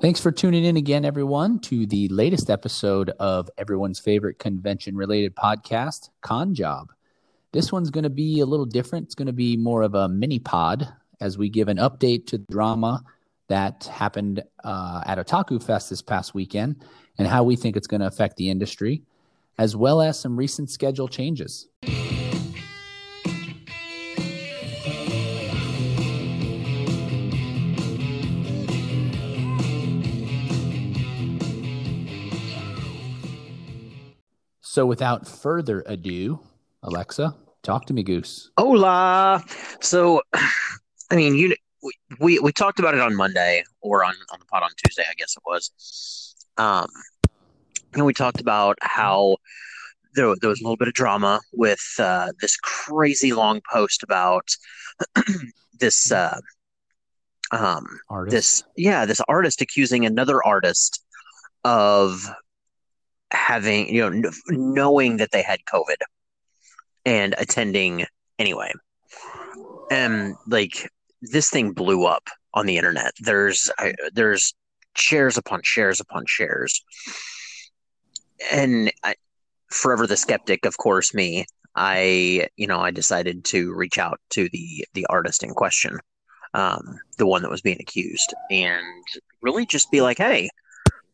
Thanks for tuning in again, everyone, to the latest episode of everyone's favorite convention related podcast, Con Job. This one's going to be a little different. It's going to be more of a mini pod as we give an update to the drama that happened uh, at Otaku Fest this past weekend and how we think it's going to affect the industry, as well as some recent schedule changes. So, without further ado, Alexa, talk to me, Goose. Hola. So, I mean, you we we talked about it on Monday or on on the pod on Tuesday, I guess it was. Um, and we talked about how there, there was a little bit of drama with uh, this crazy long post about this uh, um Artist. this yeah this artist accusing another artist of having you know knowing that they had covid and attending anyway. And like this thing blew up on the internet. There's I, there's shares upon shares upon shares. And I, forever the skeptic of course me i you know i decided to reach out to the the artist in question um the one that was being accused and really just be like hey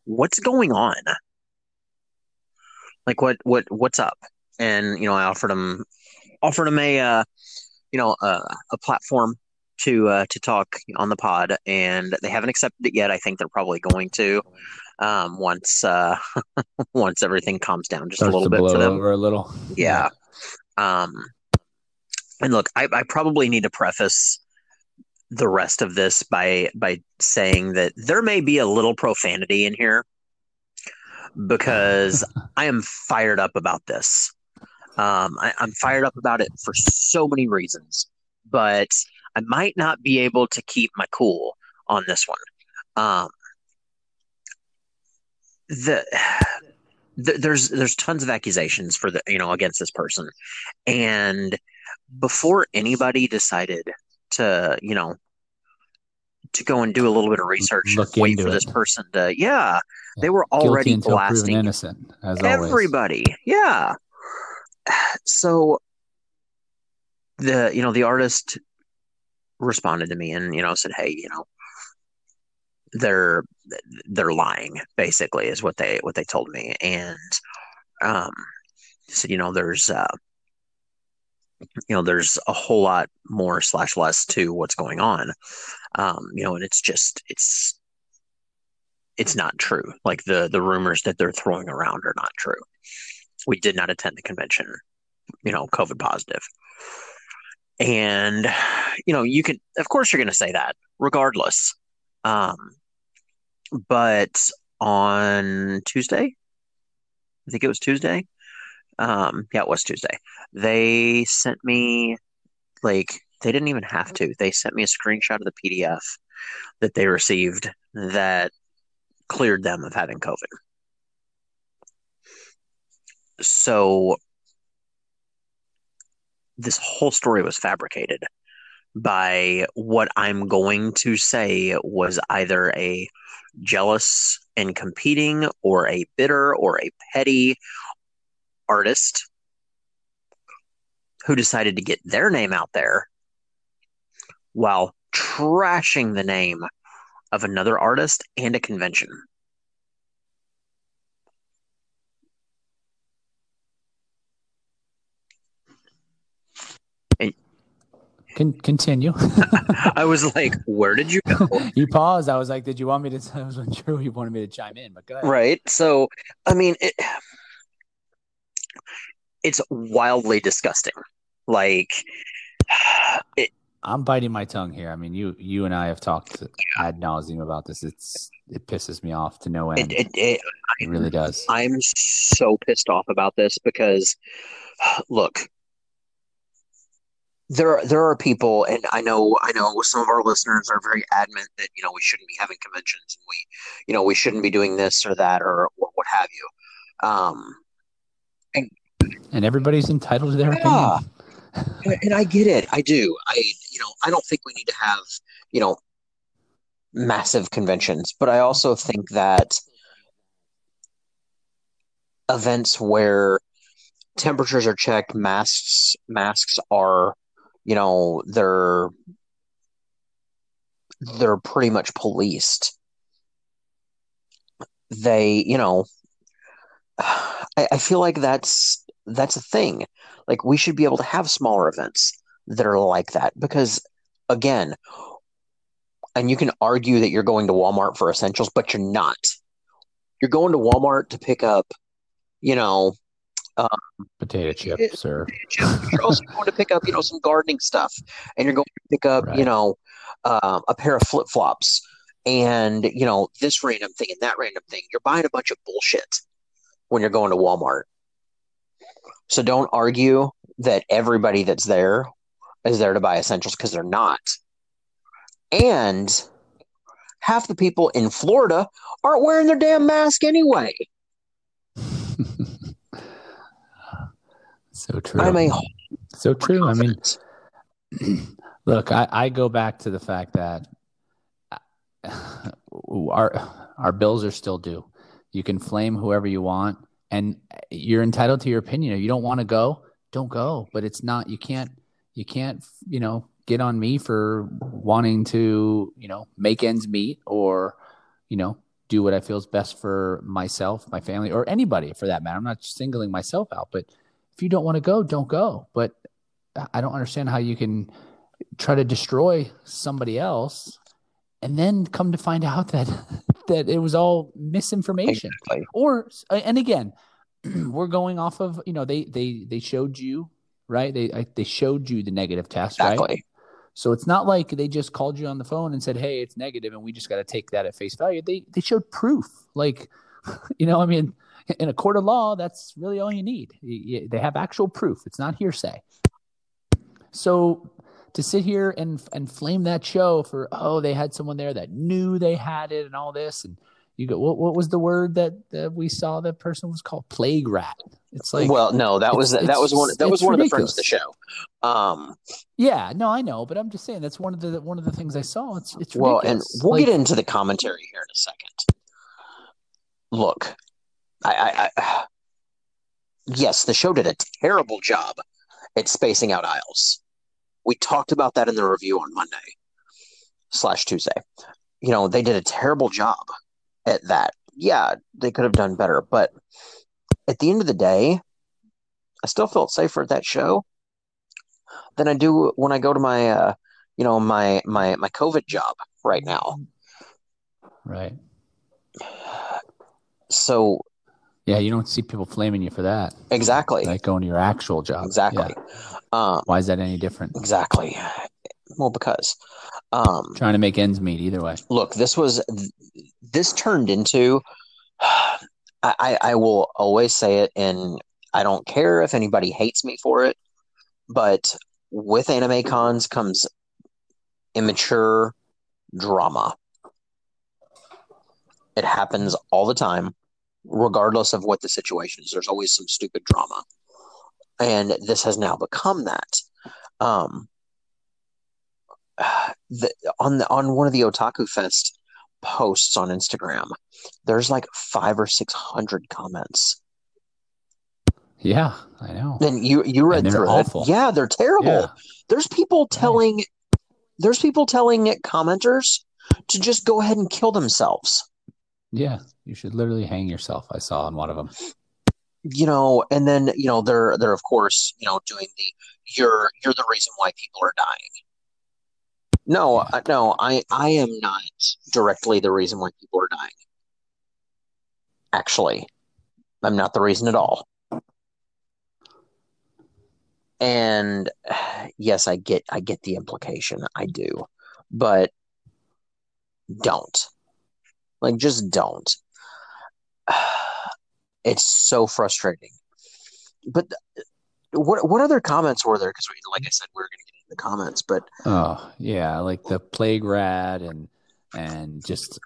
what's going on like what what what's up? And you know i offered him offered him a uh, you know a, a platform to uh, to talk on the pod and they haven't accepted it yet. I think they're probably going to um, once uh, once everything calms down just Starts a little bit for them. over a little. yeah. Um and look I, I probably need to preface the rest of this by by saying that there may be a little profanity in here because I am fired up about this. Um, I, I'm fired up about it for so many reasons, but I might not be able to keep my cool on this one. Um, the, the there's there's tons of accusations for the you know against this person, and before anybody decided to you know to go and do a little bit of research, Look wait for it. this person to yeah, they were already blasting innocent, as always. everybody yeah so the you know the artist responded to me and you know said hey you know they're they're lying basically is what they what they told me and um said you know there's uh you know there's a whole lot more slash less to what's going on. Um you know and it's just it's it's not true. Like the the rumors that they're throwing around are not true. We did not attend the convention you know covid positive. And you know you can of course you're going to say that regardless. Um but on tuesday i think it was tuesday um yeah it was tuesday. They sent me like they didn't even have to. They sent me a screenshot of the pdf that they received that cleared them of having covid. So this whole story was fabricated by what I'm going to say was either a jealous and competing or a bitter or a petty artist who decided to get their name out there while trashing the name of another artist and a convention. Con- continue. I was like, where did you go? you paused. I was like, "Did you want me to?" I wasn't sure you wanted me to chime in, but go ahead. Right. So, I mean, it, it's wildly disgusting. Like, it, I'm biting my tongue here. I mean, you you and I have talked ad nauseum about this. It's it pisses me off to no end. it, it, it, really does. I'm so pissed off about this because, look, there there are people, and I know I know some of our listeners are very adamant that you know we shouldn't be having conventions and we, you know, we shouldn't be doing this or that or, or what have you. Um, And everybody's entitled to their Yeah. opinion. and, and I get it. I do. I you know I don't think we need to have you know massive conventions, but I also think that events where temperatures are checked, masks masks are, you know, they're they're pretty much policed. They, you know, I, I feel like that's that's a thing. Like we should be able to have smaller events that are like that because again, and you can argue that you're going to Walmart for essentials, but you're not. You're going to Walmart to pick up, you know, um, potato chips or potato chips. You're also going to pick up, you know, some gardening stuff, and you're going to pick up, Right. you know, um, a pair of flip flops, and you know this random thing and that random thing. You're buying a bunch of bullshit when you're going to Walmart. So don't argue that everybody that's there is there to buy essentials because they're not. And half the people in Florida aren't wearing their damn mask anyway. so true. I'm a so true. I mean, look, I, I go back to the fact that our our bills are still due. You can flame whoever you want, and uh, you're entitled to your opinion. If you don't want to go, don't go. But it's not. You can't. You can't. You know, get on me for wanting to. You know, make ends meet, or you know, do what I feel is best for myself, my family, or anybody for that matter. I'm not singling myself out, but if you don't want to go, don't go. But I don't understand how you can try to destroy somebody else and then come to find out that that it was all misinformation. Exactly. or and again we're going off of you know they they they showed you right? They I, they showed you the negative test right? So it's not like they just called you on the phone and said hey it's negative and we just got to take that at face value. They they showed proof. Like you know i mean in a court of law that's really all you need. You- you- they have actual proof. It's not hearsay. So to sit here and and flame that show for oh they had someone there that knew they had it and all this and you go what what was the word that, that we saw that person was called plague rat it's like well, no, that was that was one that was one of the friends of the show. Um, yeah no I know but I'm just saying that's one of the one of the things I saw it's it's well, and we'll Like, get into the commentary here in a second. Look, I, I, I yes, the show did a terrible job at spacing out aisles. We talked about that in the review on Monday slash Tuesday. You know, they did a terrible job at that. Yeah, they could have done better, but at the end of the day, I still felt safer at that show than I do when I go to my, uh, you know, my my my COVID job right now. right So yeah you don't see people flaming you for that exactly, like going to your actual job exactly, Yeah. um, why is that any different exactly. Well, because, um, trying to make ends meet either way look, this was this turned into. I, I I will always say it, and I don't care if anybody hates me for it, but with anime cons comes immature drama. It happens all the time, regardless of what the situation is. There's always some stupid drama, and this has now become that. Um, the, on the on one of the Otaku Fest posts on Instagram, there's like five or six hundred comments. yeah I know Then you you read they're through awful. it. Yeah, they're terrible. yeah There's people telling there's people telling commenters to just go ahead and kill themselves. Yeah you should literally hang yourself I saw on one of them You know, and then you know they're they're of course you know doing the you're you're the reason why people are dying. No, Yeah. uh, no, I I am not directly the reason why people are dying. Actually, I'm not the reason at all. And yes, I get I get the implication. I do. But don't. Like just don't. It's so frustrating. But what what other comments were there? Because like I said, we are going to get into the comments, but Oh yeah, like the plague rat and and just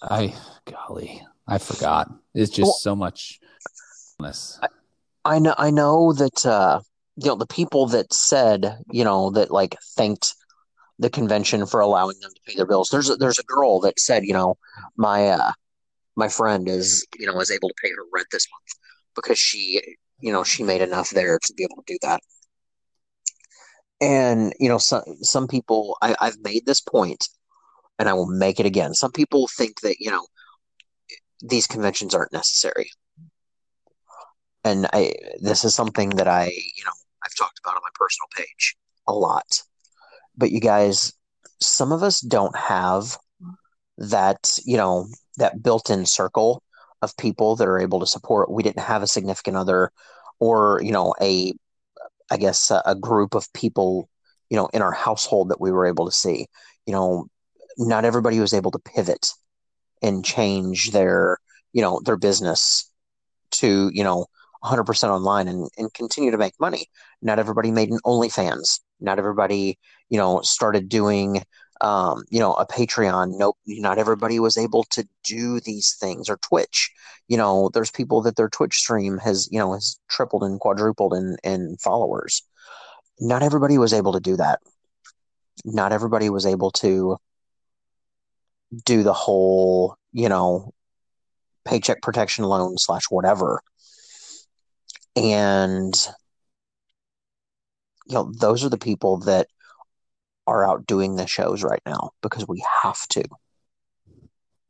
I golly, I forgot. It's just Well- so much. This. I know I know that uh, you know the people that said you know that like thanked the convention for allowing them to pay their bills. There's a, there's a girl that said, you know, my uh, my friend is you know was able to pay her rent this month because she you know she made enough there to be able to do that. And you know, some some people I, I've made this point, and I will make it again. Some people think that you know these conventions aren't necessary, and I this is something that I you know I've talked about on my personal page a lot. But you guys, some of us don't have that you know that built-in circle of people that are able to support. We didn't have a significant other, or you know a I guess a, a group of people you know in our household that we were able to see. You know, not everybody was able to pivot and change their you know their business to you know 100% online and, and continue to make money not everybody made an onlyfans not everybody you know started doing um, you know a patreon. Nope not everybody was able to do these things or twitch. You know there's people that their twitch stream has you know has tripled and quadrupled in in followers. Not everybody was able to do that. Not everybody was able to do the whole, you know, paycheck protection loan slash whatever. And you know, those are the people that are out doing the shows right now because we have to.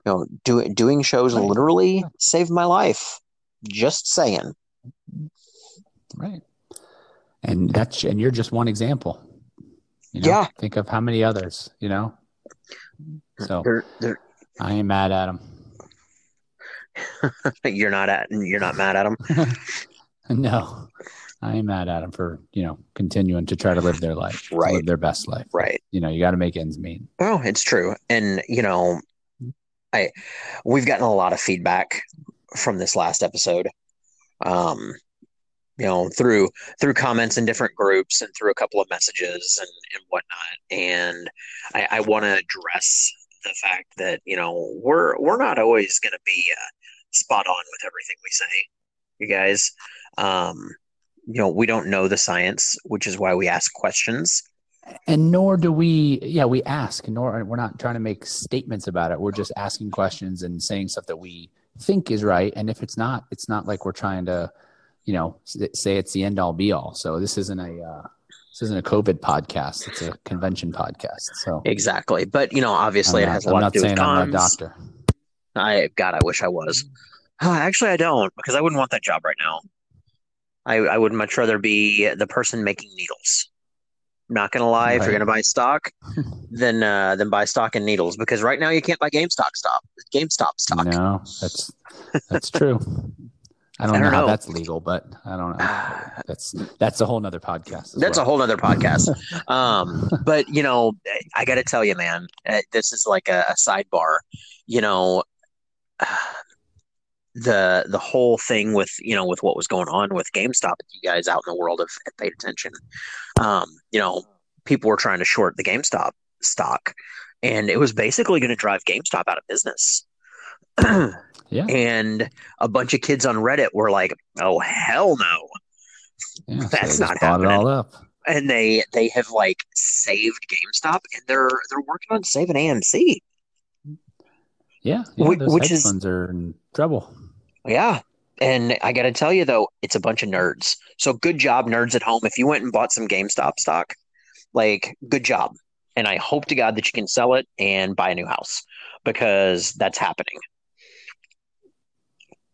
You know, do, doing shows right. literally saved my life. Just saying. Right. And that's and you're just one example. You know, yeah. Think of how many others, you know? So they're, they're, I ain't mad at him. you're not at you're not mad at him. no, I ain't mad at him for you know continuing to try to live their life, right? live their best life, right? You know, you got to make ends meet. Oh, it's true, and you know, I we've gotten a lot of feedback from this last episode. Um, you know through through comments in different groups and through a couple of messages and and whatnot and i, I want to address the fact that you know we're we're not always going to be uh, spot on with everything we say you guys um you know we don't know the science which is why we ask questions. And nor do we yeah we ask nor we're not trying to make statements about it. We're just asking questions and saying stuff that we think is right. And if it's not it's not like we're trying to you know say it's the end all be all. So this isn't a uh, this isn't a covid podcast. It's a convention podcast. So exactly. But you know obviously not, it has a lot not to do with I'm a doctor. I god i wish i was. Actually i don't because i wouldn't want that job right now i i would much rather be the person making needles not gonna lie, right. if you're gonna buy stock, then uh, then buy stock in needles because right now you can't buy GameStop stock. GameStop stock. No, that's that's true. I don't, I don't know, know, how that's legal, but I don't know. That's that's a whole nother podcast. That's well. a whole nother podcast. um, but you know, I got to tell you, man, uh, this is like a, a sidebar. You know, the the whole thing with you know with what was going on with GameStop. You guys out in the world have paid attention. Um, you know, people were trying to short the GameStop stock, and it was basically going to drive GameStop out of business. Yeah. And a bunch of kids on Reddit were like, "Oh hell no, yeah, that's so not happening." It all up. And they they have like saved GameStop, and they're they're working on saving AMC. Yeah, yeah which, which is funds are in trouble. Yeah, and I got to tell you though, it's a bunch of nerds. So good job, nerds at home. If you went and bought some GameStop stock, like good job. And I hope to God that you can sell it and buy a new house because that's happening.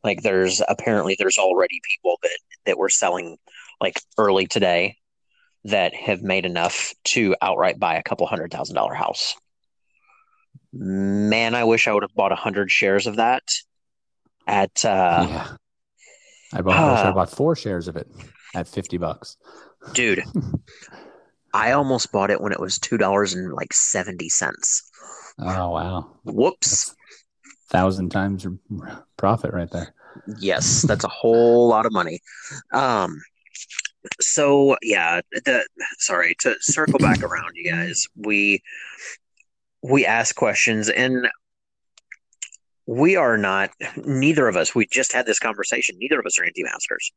Like there's apparently there's already people that that were selling like early today that have made enough to outright buy a couple hundred thousand dollar house. Man, I wish I would have bought a hundred shares of that at uh yeah. I bought uh, I bought four shares of it at fifty bucks. Dude. I almost bought it when it was two dollars and like seventy cents. Oh wow. Whoops. Thousand times profit right there. Yes, that's a whole lot of money. Um, so yeah, the sorry to circle back around, you guys. We we ask questions and we are not neither of us we just had this conversation neither of us are anti-maskers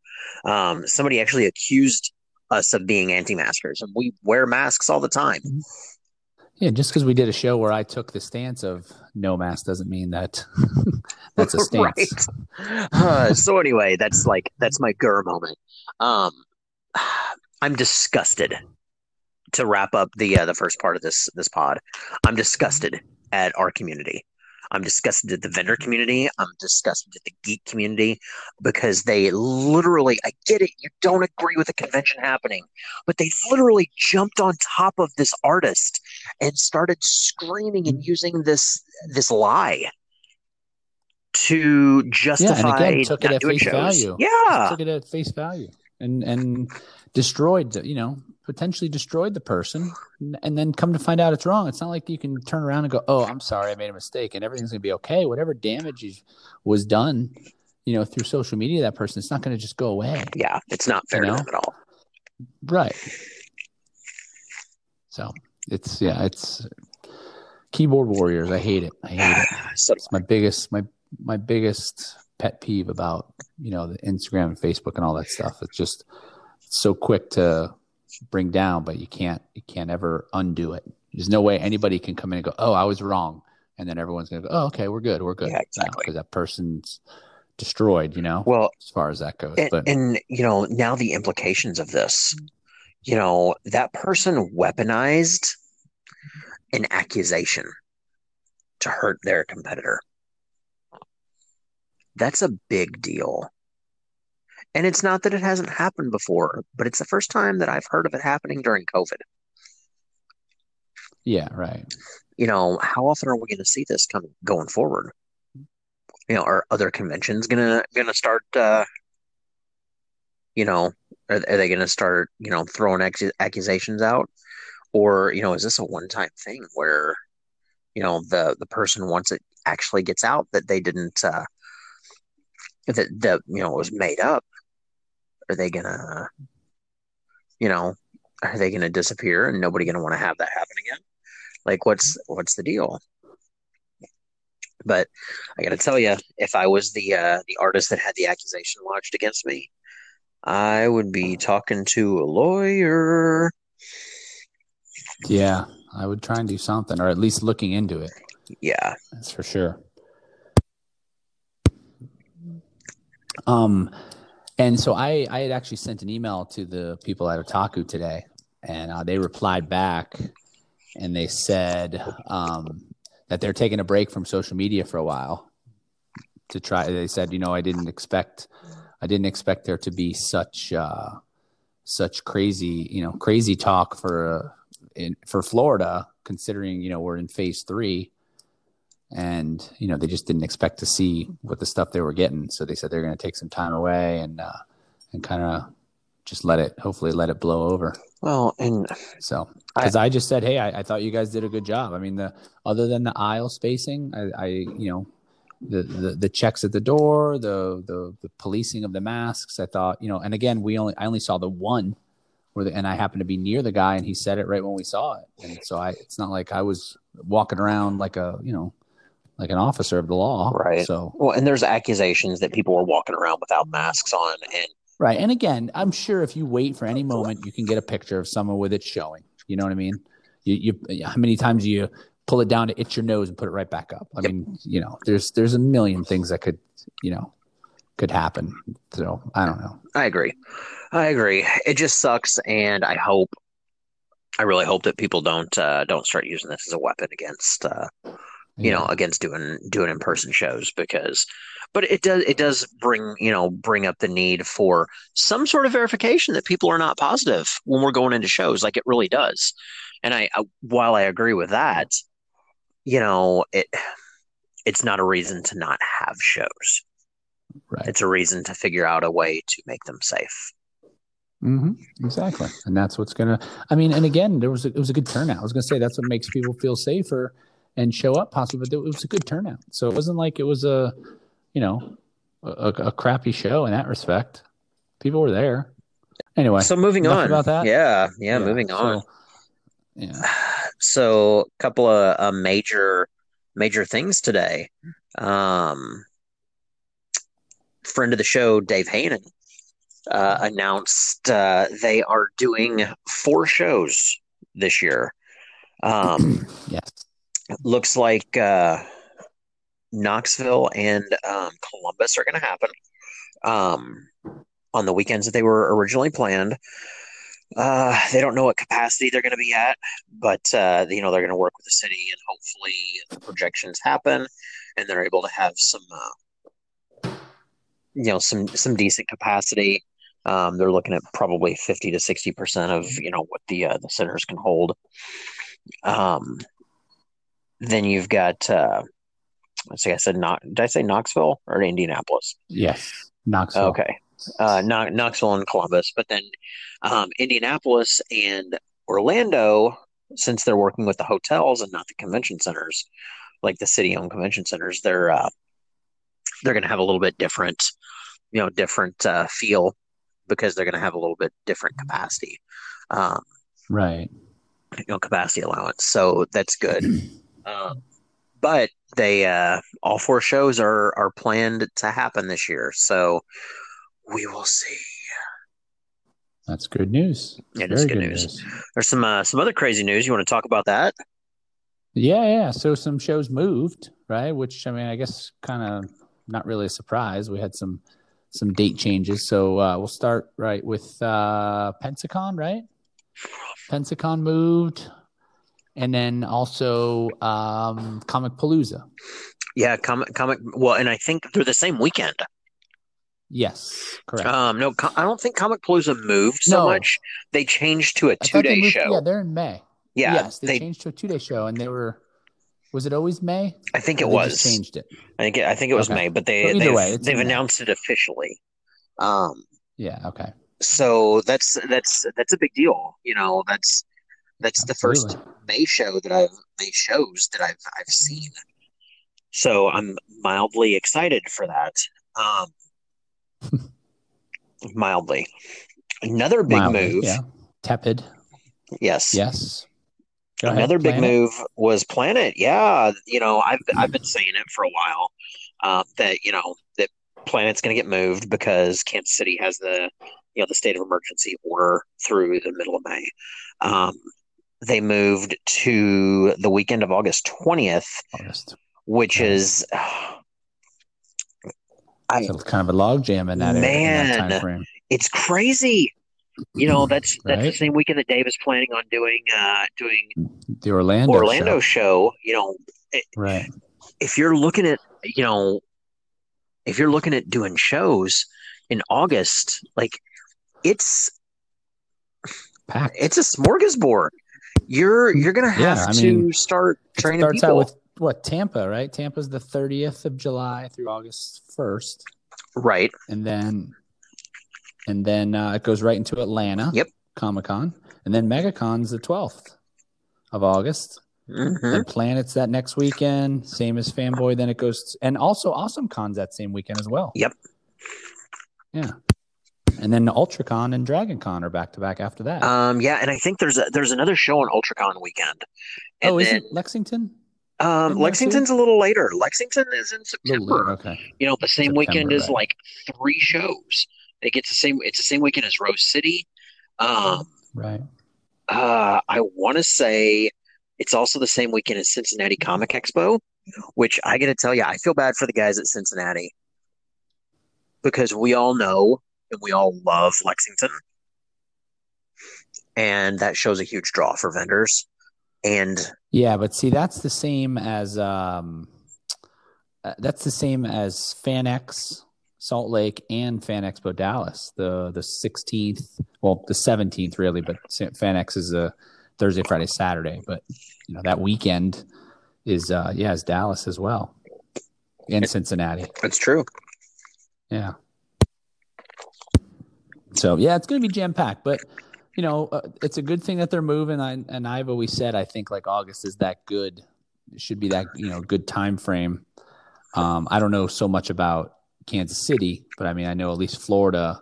um, somebody actually accused us of being anti-maskers and we wear masks all the time Yeah, just because we did a show where I took the stance of no mask doesn't mean that that's a stance. right. Uh, so anyway, that's like that's my gur moment. Um, I'm disgusted to wrap up the uh, the first part of this this pod. I'm disgusted at our community. I'm disgusted at the vendor community. I'm disgusted at the geek community because they literally, I get it, you don't agree with the convention happening, but they literally jumped on top of this artist and started screaming and using this this lie to justify yeah, and again, took it at doing face shows. value. Yeah. took it at face value and and destroyed you know potentially destroyed the person and then come to find out it's wrong. It's not like you can turn around and go oh i'm sorry i made a mistake and everything's going to be okay. Whatever damage was done you know through social media that person it's not going to just go away. Yeah, it's not fair You know? to them at all. right. So it's yeah it's keyboard warriors. I hate it. I hate it. So it's my biggest my my biggest pet peeve about you know the Instagram and Facebook and all that stuff. It's just so quick to bring down, but you can't you can't ever undo it. There's no way anybody can come in and go, "Oh, I was wrong," and then everyone's gonna go, "Oh, okay, we're good, we're good." Yeah, exactly. Because that person's destroyed, you know, well, as far as that goes. and, but and you know now the implications of this you know that person weaponized an accusation to hurt their competitor that's a big deal and it's not that it hasn't happened before but it's the first time that i've heard of it happening during covid. Yeah, right. you know how often are we going to see this coming going forward? You know are other conventions gonna gonna start uh you know are, are they gonna start you know throwing accu- accusations out? Or you know is this a one-time thing where you know the the person once it actually gets out that they didn't uh that that you know was made up are they gonna you know are they gonna disappear and nobody gonna want to have that happen again like what's what's the deal but I got to tell you, if I was the uh, the artist that had the accusation lodged against me, I would be talking to a lawyer. Yeah, I would try and do something, or at least looking into it. Yeah, That's for sure. Um, and so I, I had actually sent an email to the people at Otaku today, and uh, they replied back, and they said um, that they're taking a break from social media for a while to try. They said, you know, I didn't expect, I didn't expect there to be such, uh, such crazy, you know, crazy talk for uh, in for Florida, considering you know we're in phase three and you know they just didn't expect to see what the stuff they were getting. So they said they're going to take some time away and uh and kind of just let it hopefully let it blow over. Well, and so because I, just said hey I, I thought you guys did a good job. I mean the other than the aisle spacing i, I you know the, the the checks at the door the, the the policing of the masks i thought you know and again we only i only saw the one where the, and i happened to be near the guy and he said it right when we saw it. And so i it's not like i was walking around like a you know like an officer of the law Right. so well, and there's accusations that people were walking around without masks on, and Right. And again, I'm sure if you wait for any moment, you can get a picture of someone with it showing. You know what I mean? You, you how many times do you pull it down to itch your nose and put it right back up? I Yep. mean, you know, there's there's a million things that could, you know, could happen. So I don't know. I agree. I agree. It just sucks, and I hope, I really hope that people don't uh, don't start using this as a weapon against uh, you know against doing doing in person shows because but it does it does bring you know bring up the need for some sort of verification that people are not positive when we're going into shows like it really does and i, I while i agree with that you know it it's not a reason to not have shows right. it's a reason to figure out a way to make them safe Mm-hmm, Exactly. And that's what's gonna. I mean, and again, there was a, it was a good turnout. I was gonna say that's what makes people feel safer and show up possibly, but it was a good turnout. So it wasn't like it was a, you know, a, a crappy show in that respect. People were there. Anyway, so moving on about that? yeah yeah, moving so- on yeah. so a couple of uh, major major things today um friend of the show dave Heyman, uh, announced uh, they are doing four shows this year Um, yes. Looks like uh, Knoxville and um, Columbus are going to happen um, on the weekends that they were originally planned. Uh, they don't know what capacity they're going to be at, but uh, you know they're going to work with the city, and hopefully the projections happen, and they're able to have some, uh, you know, some some decent capacity. Um, they're looking at probably fifty to sixty percent of you know what the uh, the centers can hold. Um, then you've got, uh, let's see, I said not. Did I say Knoxville or Indianapolis? Yes. Knoxville. Okay. Uh, Kno- Knoxville and Columbus, but then um, Indianapolis and Orlando, since they're working with the hotels and not the convention centers, like the city-owned convention centers, they're uh, they're going to have a little bit different, you know, different uh, feel because they're going to have a little bit different capacity, um, Right. you know, capacity allowance. So that's good. um, but they uh, all four shows are are planned to happen this year, so we will see. That's good news. It Very is good news. There's some uh, some other crazy news. You want to talk about that? Yeah, yeah. So some shows moved, right? Which I mean, I guess kind of not really a surprise. We had some some date changes. So uh, we'll start right with uh, Pensacon, right? Pensacon moved, and then also um, Comic Palooza. Yeah, comic comic. Well, and I think they're the same weekend. Yes, correct. Um, no, co- I don't think Comic Palooza moved so No. much. They changed to a I thought two-day moved- show. Yeah, they're in May. Yeah, yes, they, they. changed to a two day show, and they were. Was it always May? I think it Or they was. just changed it. I think it, I think it was Okay. May, but they So either they've, way, it's they've in May. announced it officially. Um, Yeah. Okay. so that's that's that's a big deal. You know, that's that's the first Absolutely. May show that I've May shows that I've I've seen. So I'm mildly excited for that. Um, mildly. Another big Mildly, move. Yeah. Tepid. Yes. Yes. Go ahead, Another big Planet. move was Planet. Yeah, you know, I've I've been saying it for a while uh, that you know that Planet's going to get moved because Kansas City has the you know the state of emergency order through the middle of May. Um, they moved to the weekend of August twentieth, August. which Right. is I So kind of a log jam in that, area, in that Man. time frame. it's crazy. You know, that's that's the same weekend that Dave is planning on doing uh, doing The Orlando. Orlando show. show. You know, Right. if you're looking at you know if you're looking at doing shows in August, like it's Packed. it's a smorgasbord. You're you're gonna Yeah, have I to mean, start training starts people, out with what Tampa, right? Tampa's the 30th of July through August 1st, right? and then and then uh, it goes right into Atlanta. Yep. Comic Con, and then MegaCon's the 12th of August. hmm Then Planets that next weekend, same as Fanboy. Then it goes, and also Awesome Con's that same weekend as well. Yep. Yeah. And then UltraCon and DragonCon are back to back after that. Um, yeah, and I think there's a, there's another show on UltraCon weekend. And oh, then isn't Lexington? um, Lexington's a little later. Lexington is in September. later, Okay. You know, the same September, weekend is right. like three shows. It gets the same. It's the same weekend as Rose City. Um, Right. Uh, I want to say it's also the same weekend as Cincinnati Comic Expo, which I got to tell you, I feel bad for the guys at Cincinnati because we all know and we all love Lexington, and that shows a huge draw for vendors. And Yeah, but see, that's the same as um, uh, that's the same as FanX Salt Lake and Fan Expo Dallas. The the sixteenth, well, the seventeenth really, but FanX is a Thursday, Friday, Saturday. But you know that weekend is uh, yeah, is Dallas as well, and Cincinnati. That's true. Yeah. So yeah, it's going to be jam packed, but you know, uh, it's a good thing that they're moving. I, and I've always said I think like August is that good. It should be that you know good time frame. Um, I don't know so much about Kansas City, but I mean I know at least Florida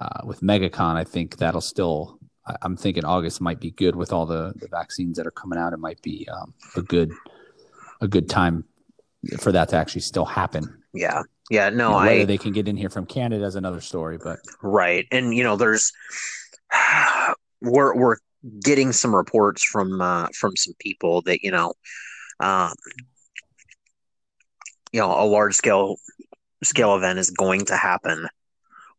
uh, with MegaCon. I think that'll still. I, I'm thinking August might be good with all the the vaccines that are coming out. It might be um, a good a good time for that to actually still happen. Yeah, yeah. No, You know, whether I they can get in here from Canada is another story, but right, and you know, there's we're we're getting some reports from uh, from some people that you know, um, you know, a large scale scale event is going to happen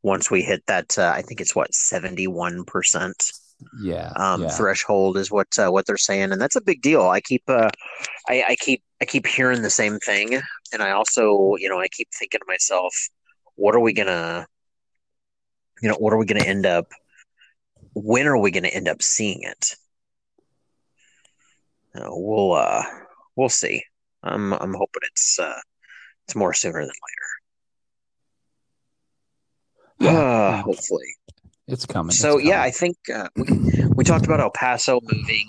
once we hit that. Uh, I think it's what seventy one percent Yeah. um, yeah. threshold is what uh, what they're saying, and that's a big deal. I keep uh, I, I keep I keep hearing the same thing, and I also you know I keep thinking to myself, what are we gonna, you know, what are we gonna end up? When are we gonna end up seeing it? Uh, we'll uh, we'll see. I'm I'm hoping it's uh, it's more sooner than later. Yeah. hopefully. It's coming. it's So yeah. I think uh, we we talked about El Paso moving.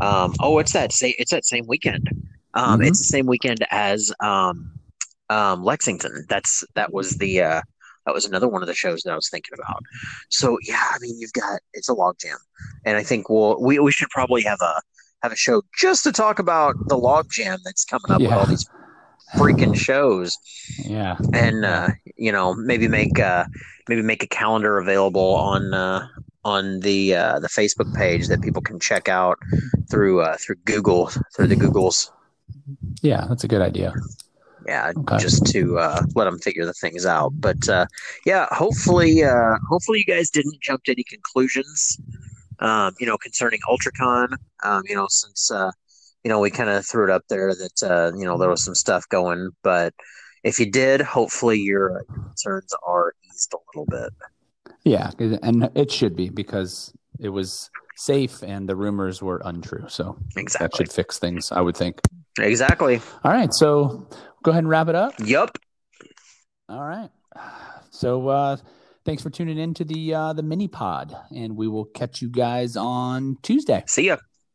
Um, oh, it's that same it's that same weekend. Um, Mhm. It's the same weekend as um, um, Lexington. That's that was the uh, that was another one of the shows that I was thinking about. So yeah, I mean you've got it's a logjam, and I think we'll we we should probably have a have a show just to talk about the logjam that's coming up with all these freaking shows yeah. and uh, you know maybe make uh, maybe make a calendar available on uh, on the uh, the Facebook page that people can check out through uh, through Google through the Googles. Yeah, that's a good idea. Yeah, Okay. just to uh, let them figure the things out. But uh, yeah, hopefully, uh, hopefully you guys didn't jump to any conclusions. Um, you know, concerning UltraCon. Um, you know, since uh, you know we kind of threw it up there that uh, you know there was some stuff going, but if you did, hopefully your, concerns are eased a little bit. Yeah, and it should be because it was safe and the rumors were untrue. So that Exactly. should fix things, I would think. Exactly. All right, so go ahead and wrap it up. Yup. All right. So uh thanks for tuning in to the uh the mini pod and we will catch you guys on Tuesday. See ya.